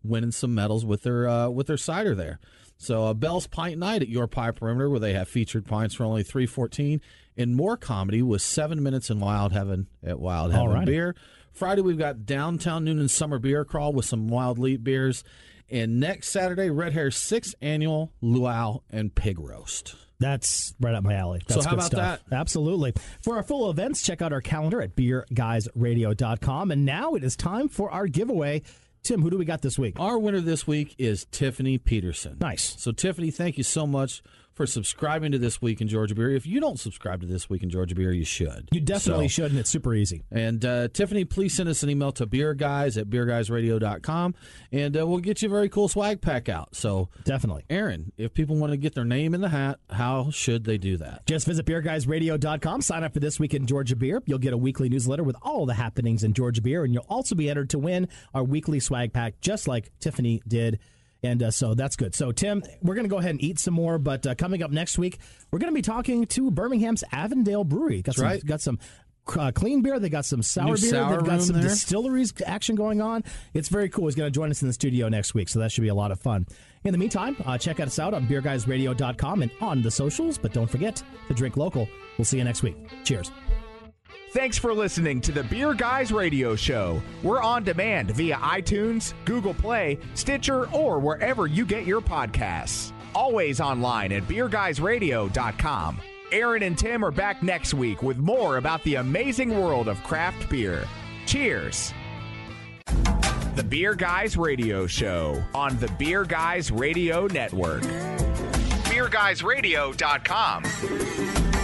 winning some medals with their uh, with their cider there. So, uh, Bell's Pint Night at Your Pie Perimeter, where they have featured pints for only three fourteen, and more comedy with seven minutes in Wild Heaven at Wild Heaven Alrighty. Beer. Friday, we've got Downtown Newnan Summer Beer Crawl with some Wild Leap beers. And next Saturday, Red Hare's sixth annual luau and pig roast. That's right up my alley. That's So how good about stuff. Absolutely. For our full events, check out our calendar at beerguysradio.com. And now it is time for our giveaway. Tim, who do we got this week? Our winner this week is Tiffany Peterson. Nice. So, Tiffany, thank you so much for subscribing to This Week in Georgia Beer. If you don't subscribe to This Week in Georgia Beer, you should. You definitely So- should, and it's super easy. And uh, Tiffany, please send us an email to beerguys at beerguysradio.com, and uh, we'll get you a very cool swag pack out. So, Definitely. Aaron, if people want to get their name in the hat, how should they do that? Just visit beerguysradio.com, sign up for This Week in Georgia Beer. You'll get a weekly newsletter with all the happenings in Georgia Beer, and you'll also be entered to win our weekly swag pack, just like Tiffany did. And uh, so that's good. So, Tim, we're going to go ahead and eat some more, but uh, coming up next week, we're going to be talking to Birmingham's Avondale Brewery. Got That's some, right. Got some uh, clean beer. They got some sour New beer. sour They've got some there. distilleries action going on. It's very cool. He's going to join us in the studio next week, so that should be a lot of fun. In the meantime, uh, check us out on beerguysradio.com and on the socials, but don't forget to drink local. We'll see you next week. Cheers. Thanks for listening to the Beer Guys Radio Show. We're on demand via iTunes, Google Play, Stitcher, or wherever you get your podcasts. Always online at beerguysradio.com. Aaron and Tim are back next week with more about the amazing world of craft beer. Cheers. The Beer Guys Radio Show on the Beer Guys Radio Network. BeerGuysRadio.com.